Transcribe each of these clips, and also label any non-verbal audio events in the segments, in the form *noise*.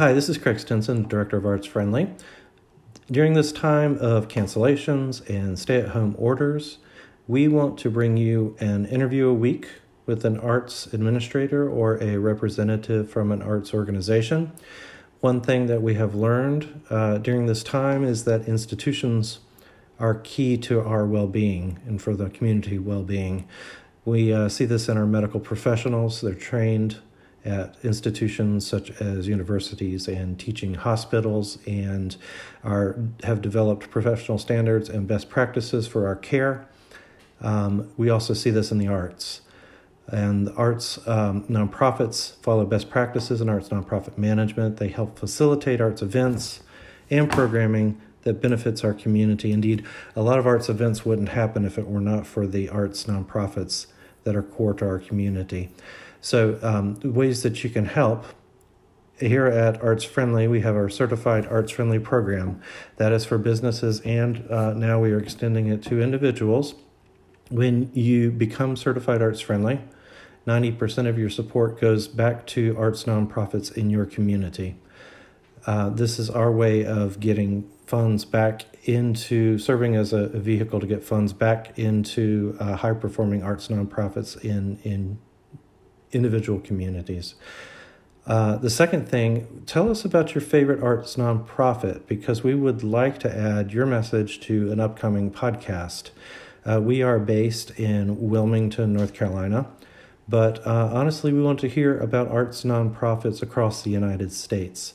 Hi, this is Craig Stinson, Director of Arts Friendly. During this time of cancellations and stay at home orders, we want to bring you an interview a week with an arts administrator or a representative from an arts organization. One thing that we have learned uh, during this time is that institutions are key to our well being and for the community well being. We uh, see this in our medical professionals, they're trained at institutions such as universities and teaching hospitals and are have developed professional standards and best practices for our care. Um, we also see this in the arts. And arts um, nonprofits follow best practices in arts nonprofit management. They help facilitate arts events and programming that benefits our community. Indeed, a lot of arts events wouldn't happen if it were not for the arts nonprofits that are core to our community. So, um, ways that you can help here at Arts Friendly, we have our certified Arts Friendly program that is for businesses, and uh, now we are extending it to individuals. When you become certified Arts Friendly, 90% of your support goes back to arts nonprofits in your community. Uh, this is our way of getting funds back into serving as a, vehicle to get funds back into uh, high performing arts nonprofits in, in individual communities. Uh, the second thing, tell us about your favorite arts nonprofit because we would like to add your message to an upcoming podcast. Uh, we are based in Wilmington, North Carolina, but uh, honestly, we want to hear about arts nonprofits across the United States.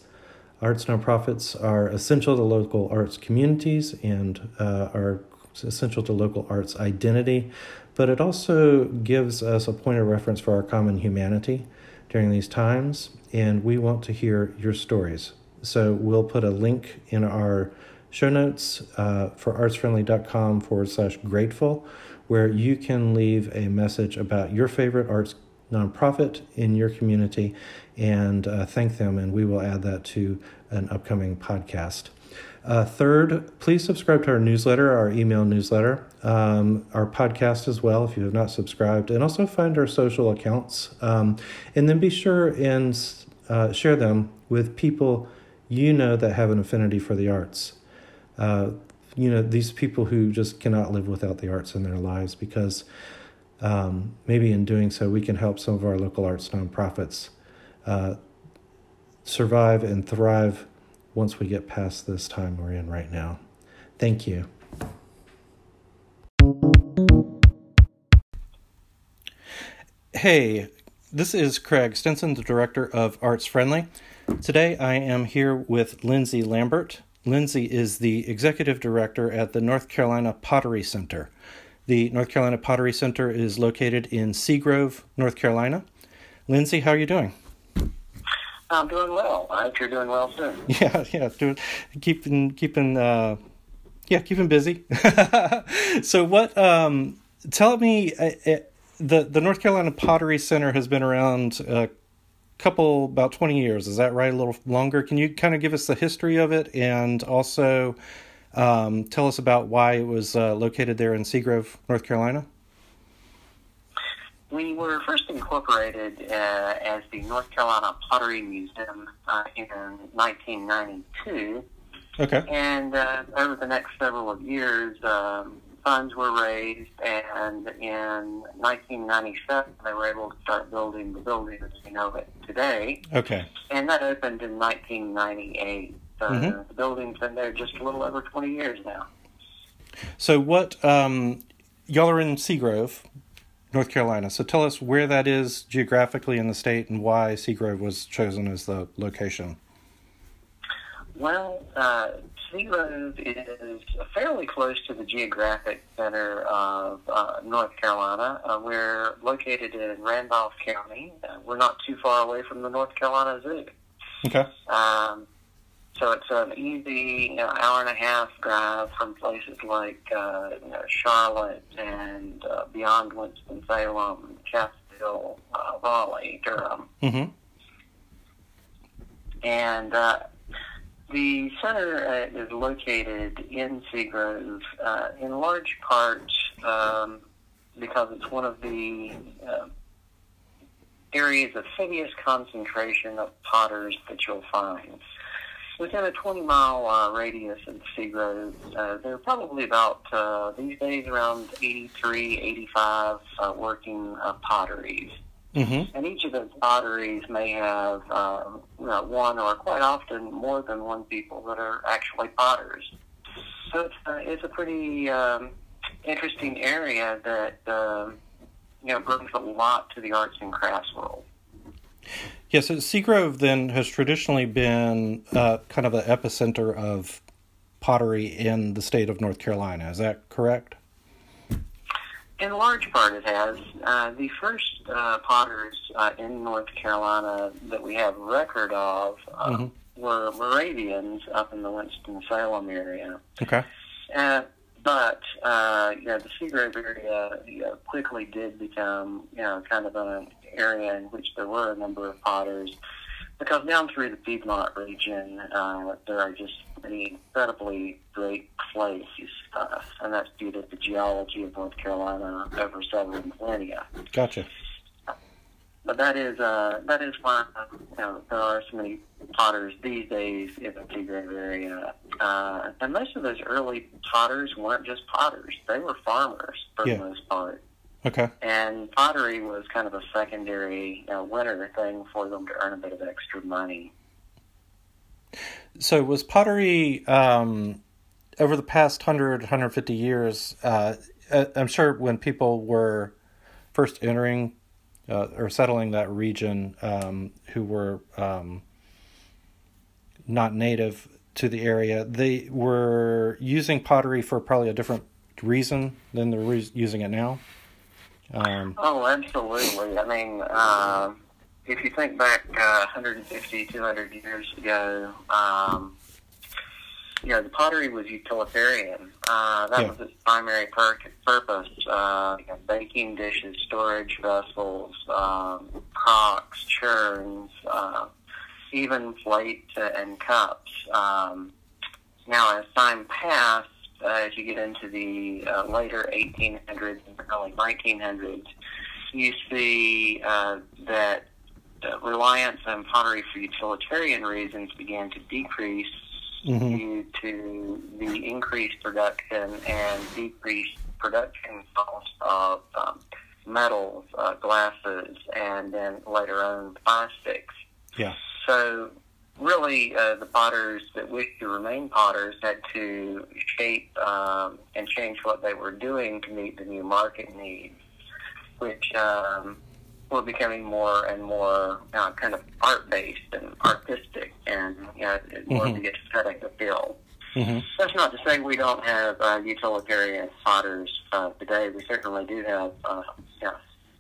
Arts nonprofits are essential to local arts communities and uh, are essential to local arts identity, but it also gives us a point of reference for our common humanity during these times, and we want to hear your stories. So we'll put a link in our show notes uh, for artsfriendly.com forward slash grateful, where you can leave a message about your favorite arts nonprofit in your community and uh, thank them, and we will add that to an upcoming podcast. Uh, third, please subscribe to our newsletter, our email newsletter, um, our podcast as well, if you have not subscribed, and also find our social accounts. Um, and then be sure and uh, share them with people you know that have an affinity for the arts. Uh, you know, these people who just cannot live without the arts in their lives because um, maybe in doing so, we can help some of our local arts nonprofits uh, survive and thrive once we get past this time we're in right now. Thank you. Hey, this is Craig Stinson, the director of Arts Friendly. Today I am here with Lindsey Lambert. Lindsey is the executive director at the North Carolina Pottery Center. The North Carolina Pottery Center is located in Seagrove, North Carolina. Lindsey, how are you doing? I'm doing well. I hope you're doing well soon. *laughs* Yeah, yeah, doing keeping keeping uh, yeah keeping busy. *laughs* so what? Um, tell me, uh, uh, the the North Carolina Pottery Center has been around a couple about twenty years. Is that right? A little longer. Can you kind of give us the history of it and also um, tell us about why it was uh, located there in Seagrove, North Carolina? We were first incorporated uh, as the North Carolina Pottery Museum uh, in 1992. Okay. And uh, over the next several of years, um, funds were raised, and in 1997, they were able to start building the building as we know it today. Okay. And that opened in 1998. So mm-hmm. the building's been there just a little over 20 years now. So what? Um, y'all are in Seagrove, North Carolina. So tell us where that is geographically in the state and why Seagrove was chosen as the location. Well, uh, Seagrove is fairly close to the geographic center of uh, North Carolina. Uh, we're located in Randolph County. Uh, we're not too far away from the North Carolina Zoo. Okay. Um, so it's an easy you know, hour and a half drive from places like uh, you know, Charlotte and uh, beyond Winston-Salem, Chapel, uh, Raleigh, Durham. Mm-hmm. And uh, the center uh, is located in Seagrove uh, in large part um, because it's one of the uh, areas of heaviest concentration of potters that you'll find. Within a 20 mile uh, radius of Seagrove, uh, there are probably about, uh, these days, around 83, 85 uh, working uh, potteries. Mm-hmm. And each of those potteries may have uh, you know, one or quite often more than one people that are actually potters. So it's, uh, it's a pretty um, interesting area that um, you know brings a lot to the arts and crafts world. Yes, yeah, so Seagrove then has traditionally been uh, kind of the epicenter of pottery in the state of North Carolina. Is that correct? In large part, it has. Uh, the first uh, potters uh, in North Carolina that we have record of uh, mm-hmm. were Moravians up in the Winston-Salem area. Okay. Uh, but uh, you know, the Seagrove area you know, quickly did become you know kind of an area in which there were a number of potters because down through the Piedmont region, uh, there are just many incredibly great clays, uh, and that's due to the geology of North Carolina over several millennia. Gotcha. But that is uh, that is why you know, there are so many potters these days in the Seagrove area. Uh, and most of those early potters weren't just potters; they were farmers for yeah. the most part. Okay. And pottery was kind of a secondary uh, winter thing for them to earn a bit of extra money. So was pottery um, over the past 100, 150 years? Uh, uh, I'm sure when people were first entering uh, or settling that region, um, who were um, not native to the area, they were using pottery for probably a different reason than they're re- using it now. Um, oh, absolutely. I mean, uh, if you think back uh, 150, 200 years ago, um, you know, the pottery was utilitarian. Uh, that yeah. was its primary pur- purpose. Uh, you know, baking dishes, storage vessels, um, crocks, churns, uh, even plates and cups. Um, now, as time passed, uh, as you get into the uh, later 1800s and early 1900s, you see uh, that reliance on pottery for utilitarian reasons began to decrease mm-hmm. due to the increased production and decreased production cost of um, metals, uh, glasses, and then later on plastics. Yeah. So really, uh, the potters that wished to remain potters had to shape um, and change what they were doing to meet the new market needs, which um, were becoming more and more uh, kind of art based and artistic and you know, more mm-hmm. the aesthetic appeal. Mm-hmm. That's not to say we don't have uh, utilitarian potters uh, today. We certainly do have uh, yeah,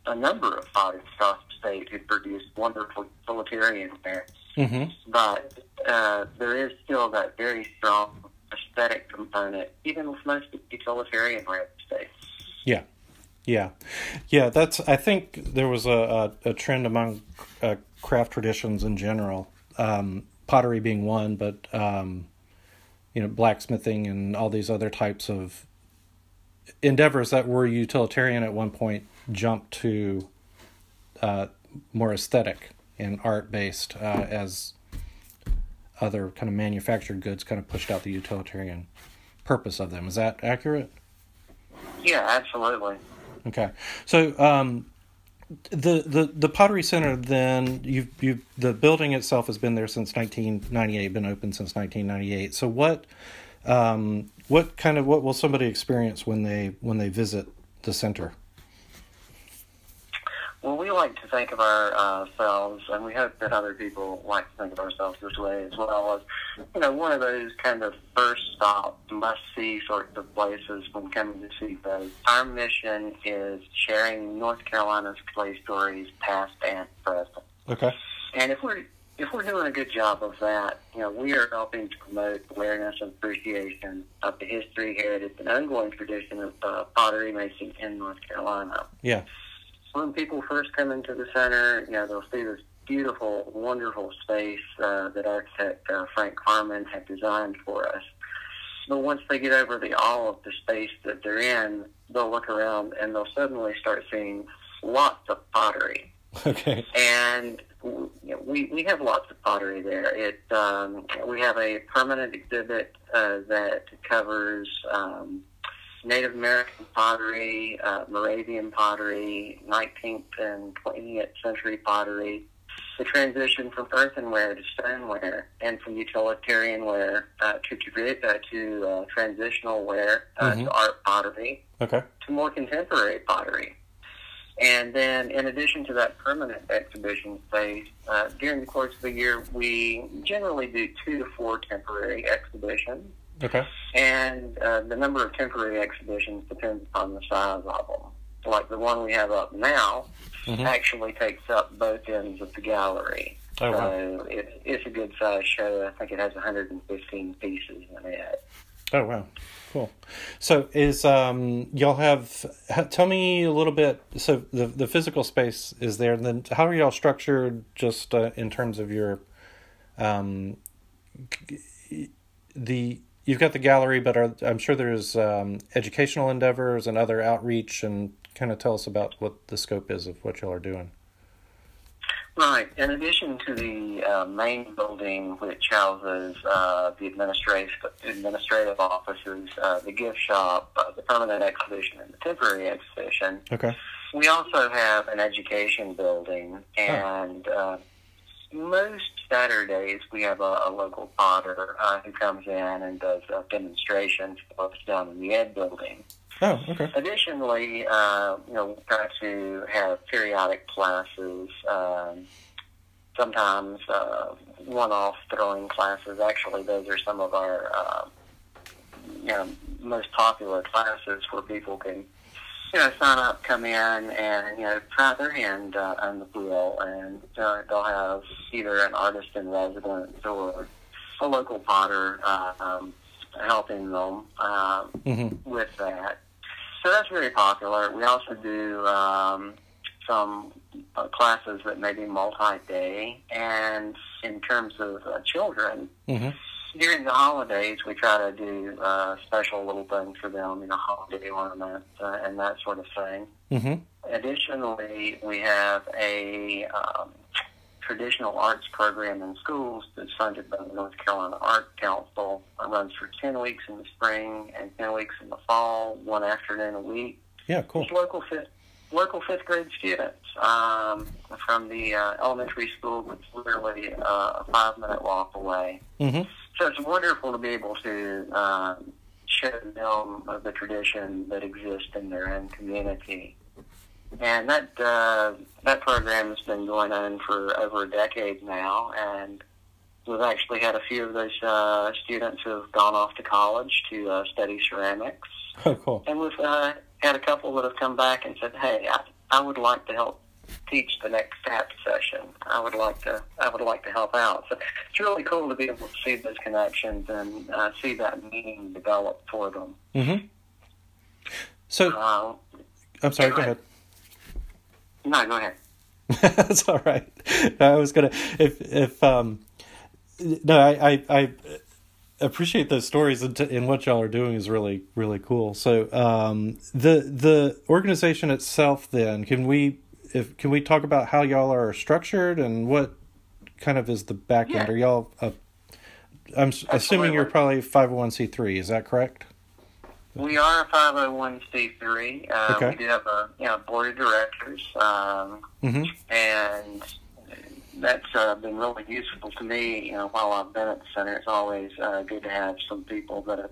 a number of potters across the state who produce wonderful utilitarian wares. Mm-hmm. But uh, there is still that very strong aesthetic component, even with most utilitarian ware today. Yeah. Yeah, yeah. That's. I think there was a a, a trend among uh, craft traditions in general, um, pottery being one, but um, you know, blacksmithing and all these other types of endeavors that were utilitarian at one point jumped to uh, more aesthetic and art based uh, as other kind of manufactured goods kind of pushed out the utilitarian purpose of them. Is that accurate? Yeah, absolutely. Okay, so um, the the the Pottery Center then you you the building itself has been there since 1998, been open since 1998. So what um, what kind of what will somebody experience when they when they visit the center? Well, we like to think of ourselves, and we hope that other people like to think of ourselves this way as well as, you know, one of those kind of first stop, must see sorts of places when coming to see those. Our mission is sharing North Carolina's clay stories, past and present. Okay. And if we're if we're doing a good job of that, you know, we are helping to promote awareness and appreciation of the history, heritage, and ongoing tradition of uh, pottery making in North Carolina. Yeah when people first come into the center, you know, they'll see this beautiful, wonderful space uh, that architect uh, Frank Harmon had designed for us. But once they get over the awe of the space that they're in, they'll look around and they'll suddenly start seeing lots of pottery. Okay. And you know, we we have lots of pottery there. It um, we have a permanent exhibit uh, that covers um, Native American pottery, uh, Moravian pottery, 19th and 20th century pottery, the transition from earthenware to stoneware, and from utilitarian ware uh, to uh, to uh, transitional ware uh, Mhm. to art pottery Okay. to more contemporary pottery. And then, in addition to that permanent exhibition space, uh, during the course of the year, we generally do two to four temporary exhibitions. Okay. And uh, the number of temporary exhibitions depends upon the size of them. Like the one we have up now Mhm. actually takes up both ends of the gallery. Oh, wow. so it, it's a good size show. I think it has 115 pieces in it. Oh wow, cool. So is um y'all have ha- tell me a little bit. So the the physical space is there. And then how are y'all structured? Just uh, in terms of your um the you've got the gallery, but are, I'm sure there's um, educational endeavors and other outreach. And kind of tell us about what the scope is of what y'all are doing. Right. In addition to the uh, main building, which houses uh, the administrative administrative offices, uh, the gift shop, uh, the permanent exhibition, and the temporary exhibition, Okay. we also have an education building. And uh, most Saturdays, we have a, a local potter uh, who comes in and does uh, demonstrations for us down in the ed building. Oh, okay. Additionally, uh, you know, we try to have periodic classes, um, sometimes uh, one-off throwing classes. Actually, those are some of our, uh, you know, most popular classes where people can, you know, sign up, come in, and you know, try their hand uh, on the wheel, and uh, they'll have either an artist in residence or a local potter uh, um, helping them. Um, hmm with that. So that's very popular. We also do um, some uh, classes that may be multi-day, and in terms of uh, children, hmm during the holidays, we try to do uh, special little things for them, you know, holiday ornaments uh, and that sort of thing. hmm Additionally, we have a um, traditional arts program in schools that's funded by the North Carolina Art Council. It runs for 10 weeks in the spring and 10 weeks in the fall, one afternoon a week. Yeah. Cool. It's local fifth, local fifth grade students um, from the uh, elementary school that's literally uh, a five minute walk away. hmm So it's wonderful to be able to um, show them of the tradition that exists in their own community. And that uh, that program has been going on for over a decade now, and we've actually had a few of those uh, students who have gone off to college to uh, study ceramics, Oh, cool. and we've uh, had a couple that have come back and said, "Hey, I, I would like to help teach the next SAP session. I would like to I would like to help out." So it's really cool to be able to see those connections and uh, see that meaning develop for them. hmm So Uh, I'm sorry. go Go ahead. ahead. no, go ahead. *laughs* That's all right. I was gonna if if um no I I, I appreciate those stories and, t- and what y'all are doing is really really cool. So um the the organization itself then can we if can we talk about how y'all are structured and what kind of is the back end? Yeah. Are y'all uh, I'm s- assuming you're probably five hundred one c three. Is that correct? We are a 501c3. Uh, Okay. We do have a you know, board of directors, um, Mm-hmm. and that's uh, been really useful to me. You know, while I've been at the center, it's always uh, good to have some people that have,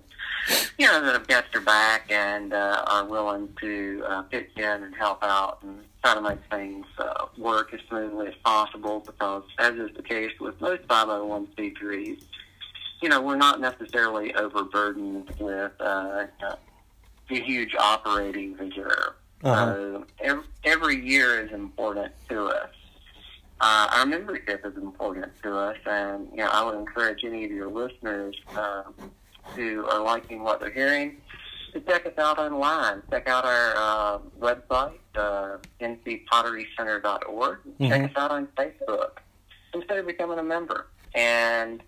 you know, that have got their back and uh, are willing to uh, pitch in and help out and try to make things uh, work as smoothly as possible. Because, as is the case with most 501c3s, you know, we're not necessarily overburdened with uh, a huge operating reserve. Uh-huh. So every, every year is important to us. Uh, our membership is important to us, and you know, I would encourage any of your listeners uh, who are liking what they're hearing to check us out online. Check out our uh, website, uh, ncpotterycenter.org. Mhm. Check us out on Facebook. Instead of becoming a member. And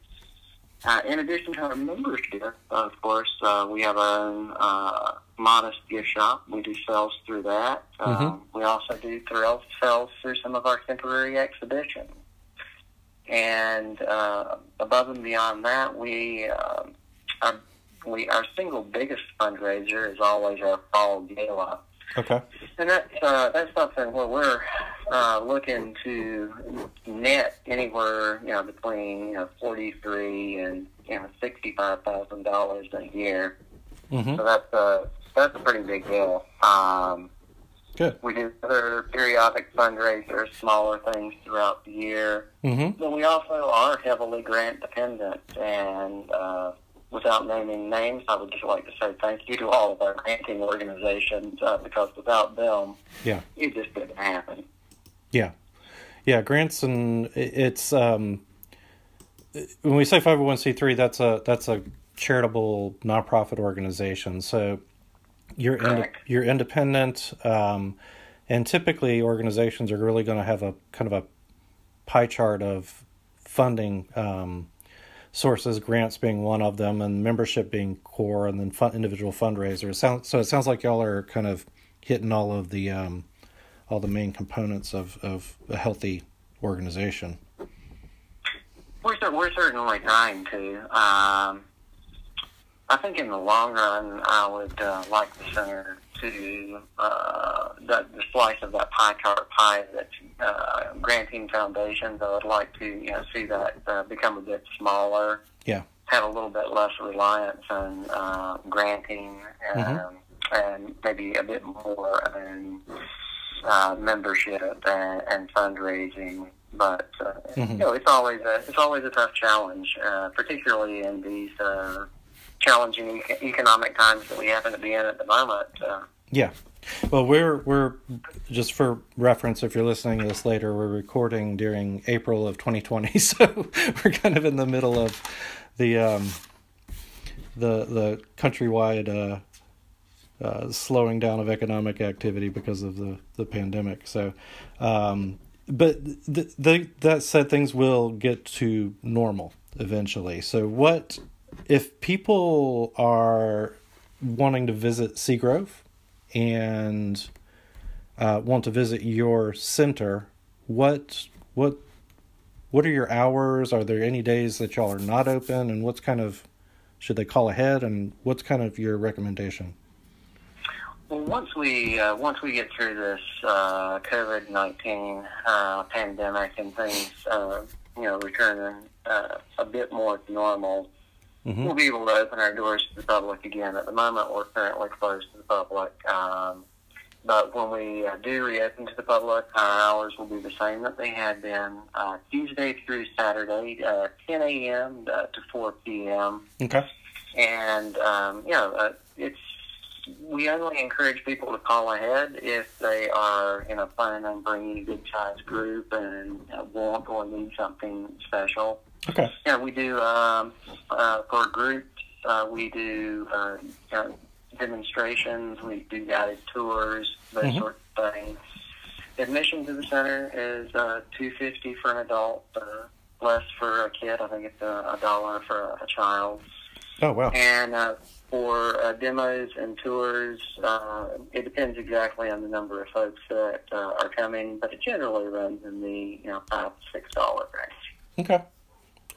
uh, in addition to our membership, of course, uh, we have our own uh, modest gift shop. We do sales through that. Um, we also do through sales through some of our temporary exhibitions. And uh, above and beyond that, we uh, our we our single biggest fundraiser is always our fall gala. Okay. And that's uh, that's something where we're uh, looking to net anywhere you know between you know forty three and you know sixty five thousand dollars a year. Mm-hmm. So that's a that's a pretty big deal. Um, Good. we do other periodic fundraisers, smaller things throughout the year. Mm-hmm. But we also are heavily grant dependent, and uh, without naming names, I would just like to say thank you to all of our granting organizations uh, because without them, Yeah. it just didn't happen. Yeah, yeah. Grants and it's um, when we say five hundred one c three, that's a that's a charitable nonprofit organization. So you're ind- you're independent, um, and typically organizations are really going to have a kind of a pie chart of funding um, sources, grants being one of them, and membership being core, and then fun- individual fundraisers. Sound, so it sounds like y'all are kind of hitting all of the um, all the main components of, of a healthy organization. We're we're certainly trying to. Um, I think in the long run, I would uh, like the center to uh, the, the slice of that pie chart pie that's uh, granting foundations. I would like to you know see that uh, become a bit smaller. Yeah. Have a little bit less reliance on uh, granting um, Mhm. and maybe a bit more on uh, membership and, and fundraising. But uh, Mhm. you know, it's always a it's always a tough challenge, uh, particularly in these uh, challenging economic times that we happen to be in at the moment. Uh, Yeah. Well, we're we're just for reference. If you're listening to this later, we're recording during April of 2020, *laughs* so we're kind of in the middle of the um, the the countrywide uh, uh, slowing down of economic activity because of the the pandemic. So, um, but th- th- that said, things will get to normal eventually. So, what if people are wanting to visit Seagrove? and uh, want to visit your center, what what what are your hours? Are there any days that y'all are not open? And what's kind of should they call ahead? And what's kind of your recommendation? well, once we uh, once we get through this uh, COVID nineteen uh, pandemic and things, uh, you know, returning uh, a bit more to normal, Mm-hmm. we'll be able to open our doors to the public again. At the moment, we're currently closed to the public. Um, but when we uh, do reopen to the public, our hours will be the same that they had been uh, Tuesday through Saturday, uh, 10 a.m. uh, to 4 p.m. Okay. And um, you know, uh, it's we only encourage people to call ahead if they are you know planning on bringing a good sized group and uh, want or need something special. Okay. Yeah, we do um, uh, for groups. Uh, we do uh, uh, demonstrations. We do guided tours, those Mhm. sorts of things. Admission to the center is uh, two fifty for an adult, uh, less for a kid. I think it's a, a dollar for a, a child. Oh wow. And uh, for uh, demos and tours, uh, it depends exactly on the number of folks that uh, are coming, but it generally runs in the you know five to six dollar range. Okay.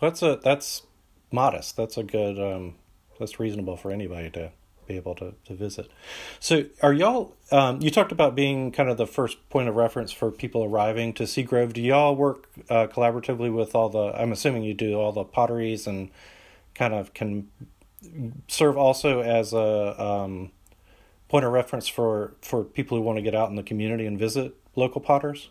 That's a that's modest. That's a good um that's reasonable for anybody to be able to, to visit. So are y'all um you talked about being kind of the first point of reference for people arriving to Seagrove. Do y'all work uh, collaboratively with all the I'm assuming you do all the potteries and kind of can serve also as a um point of reference for for people who want to get out in the community and visit local potters?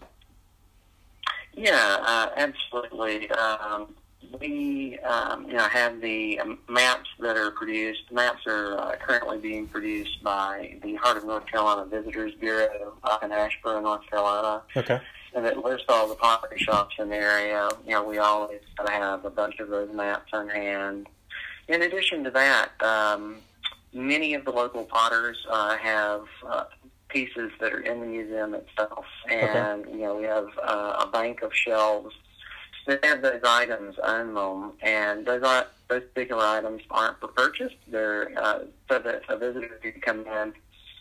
Yeah, uh, absolutely. Um, we, um, you know, have the um, maps that are produced. The Maps are uh, currently being produced by the Heart of North Carolina Visitors Bureau up in Asheboro, North Carolina, Okay. and it lists all the pottery shops in the area. You know, we always have a bunch of those maps on hand. In addition to that, um, many of the local potters uh, have uh, pieces that are in the museum itself, and you know we have uh, a bank of shelves they have those items on them, and those are, those particular items aren't for purchase. They're uh, so that a visitor can come in,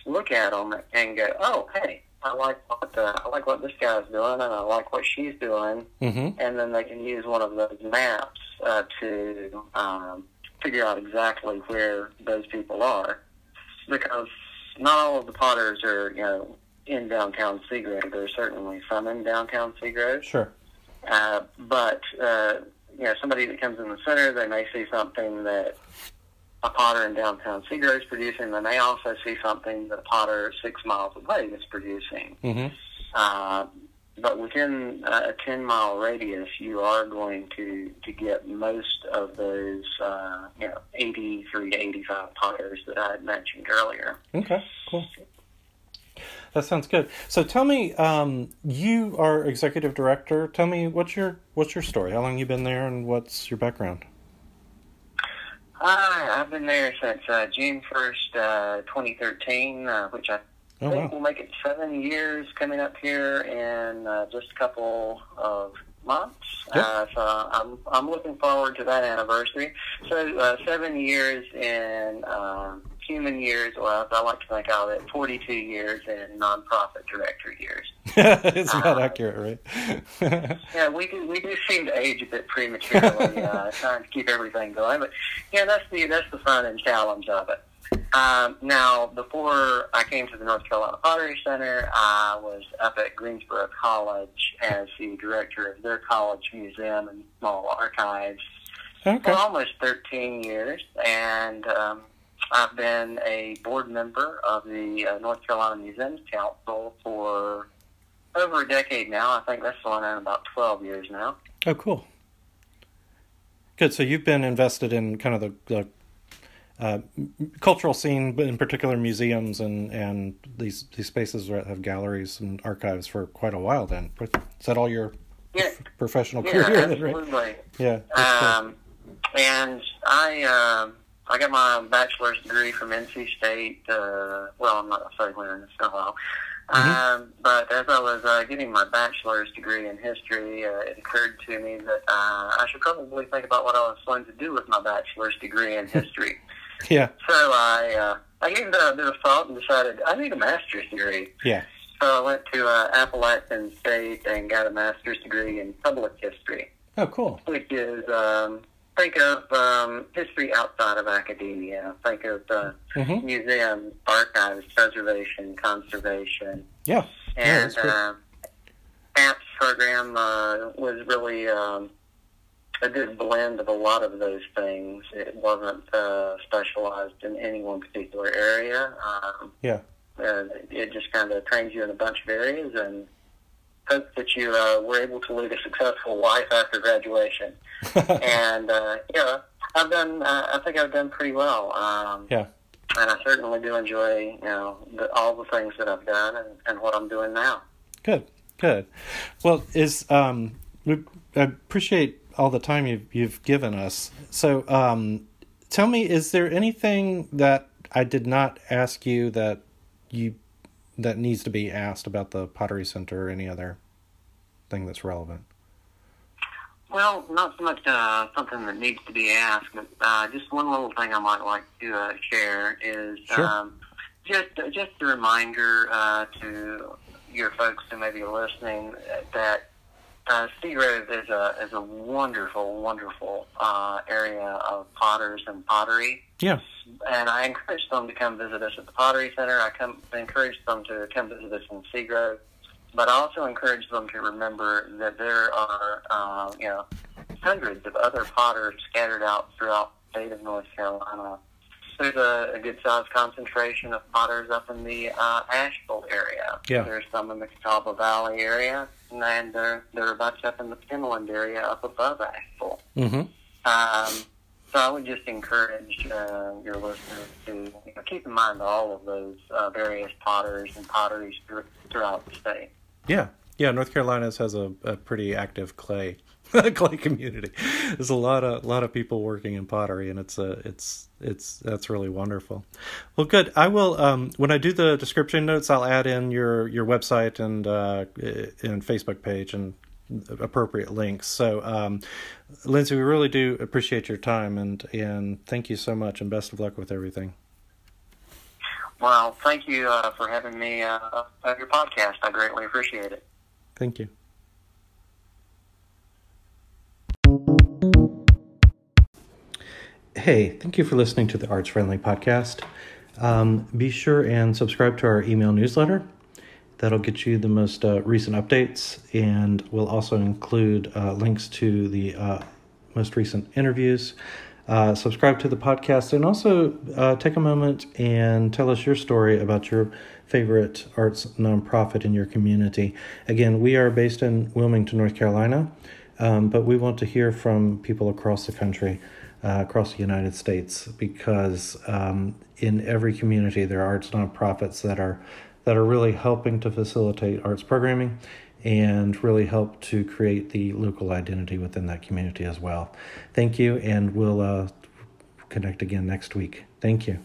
look at them, and go, "Oh, hey, I like what the, I like what this guy's doing, and I like what she's doing," Mm-hmm. and then they can use one of those maps uh, to um, figure out exactly where those people are, because not all of the potters are, you know, in downtown Seagrove. There's certainly some in downtown Seagrove. Sure. Uh, but uh, you know, somebody that comes in the center, they may see something that a potter in downtown Seagrove is producing. They may also see something that a potter six miles away is producing. Mm-hmm. Uh, but within a ten mile radius, you are going to to get most of those, uh, you know, eighty three to eighty five potters that I had mentioned earlier. Okay, cool. That sounds good. So tell me, um, you are executive director. Tell me what's your what's your story? How long you been there, and what's your background? Hi, I've been there since uh, June first, uh, twenty thirteen, uh, which I Oh think wow. we'll make it seven years coming up here in uh, just a couple of months. Yeah. Uh, so I'm I'm looking forward to that anniversary. So uh, seven years in um, human years, or as I like to think of it, 42 years in nonprofit director years. *laughs* it's about Uh, accurate, right? *laughs* Yeah, we do we do seem to age a bit prematurely, uh, *laughs* trying to keep everything going. But yeah, that's the that's the fun and challenge of it. Um, now, before I came to the North Carolina Pottery Center, I was up at Greensboro College as the director of their college museum and small archives okay. for almost 13 years, and um, I've been a board member of the uh, North Carolina Museums Council for over a decade now. I think that's going on about 12 years now. Oh, cool. Good. So you've been invested in kind of the, the uh, cultural scene, but in particular museums and, and these these spaces that have galleries and archives for quite a while. Then is that all your Yeah, professional yeah, career? *laughs* then, right? Yeah. cool. Um, and I um I got my bachelor's degree from NC State. Uh, well, I'm not going to say where in it's been a while. Mhm. Um, but as I was uh, getting my bachelor's degree in history, uh, it occurred to me that uh, I should probably think about what I was going to do with my bachelor's degree in *laughs* history. Yeah. so I uh, I gave that a bit of thought and decided I need a master's degree. Yeah. So I went to uh, Appalachian State and got a master's degree in public history Oh, cool. which is um, think of um, history outside of academia. Think of uh, hmm museums, archives, preservation, conservation, Yeah. Yeah, and great. uh, APS program uh, was really um, a good blend of a lot of those things. It wasn't uh, specialized in any one particular area. Um, Yeah. uh, it just kind of trains you in a bunch of areas and hope that you uh, were able to lead a successful life after graduation. *laughs* and uh, yeah, I've done. Uh, I think I've done pretty well. Um, Yeah. And I certainly do enjoy, you know, the, all the things that I've done and, and what I'm doing now. Good, good. Well, is um, we I appreciate all the time you've you've given us. So, um, tell me, is there anything that I did not ask you that you that needs to be asked about the Pottery Center or any other thing that's relevant? Well, not so much uh, something that needs to be asked, but uh, just one little thing I might like to uh, share is Sure. um, just just a reminder uh, to your folks who may be listening that uh, Seagrove is a is a wonderful, wonderful uh, area of potters and pottery. Yeah. And I encourage them to come visit us at the Pottery Center. I come encourage them to come visit us in Seagrove. But I also encourage them to remember that there are, uh, you know, hundreds of other potters scattered out throughout the state of North Carolina. There's a, a good sized concentration of potters up in the uh, Asheville area. Yeah. There's some in the Catawba Valley area, and there, there are a bunch up in the Penland area up above Asheville. Mm-hmm. Um, so I would just encourage uh, your listeners to you know, keep in mind all of those uh, various potters and potteries thr- throughout the state. Yeah, yeah. North Carolina has a, a pretty active clay *laughs* clay community. There's a lot of lot of people working in pottery, and it's a it's it's that's really wonderful. Well, good. I will um, when I do the description notes, I'll add in your your website and uh, and Facebook page, and appropriate links. So, um, Lindsey, we really do appreciate your time and and thank you so much, and best of luck with everything. Well, thank you uh, for having me uh, on your podcast. I greatly appreciate it. Thank you. Hey, thank you for listening to the Arts Friendly podcast. Um, be sure and subscribe to our email newsletter. That'll get you the most uh, recent updates, and we'll also include uh, links to the uh, most recent interviews. Uh, subscribe to the podcast, and also uh, take a moment and tell us your story about your favorite arts nonprofit in your community. Again, we are based in Wilmington, North Carolina, um, but we want to hear from people across the country. Uh, across the United States, because um, in every community there are arts nonprofits that are that are really helping to facilitate arts programming and really help to create the local identity within that community as well. Thank you, and we'll uh, connect again next week. Thank you.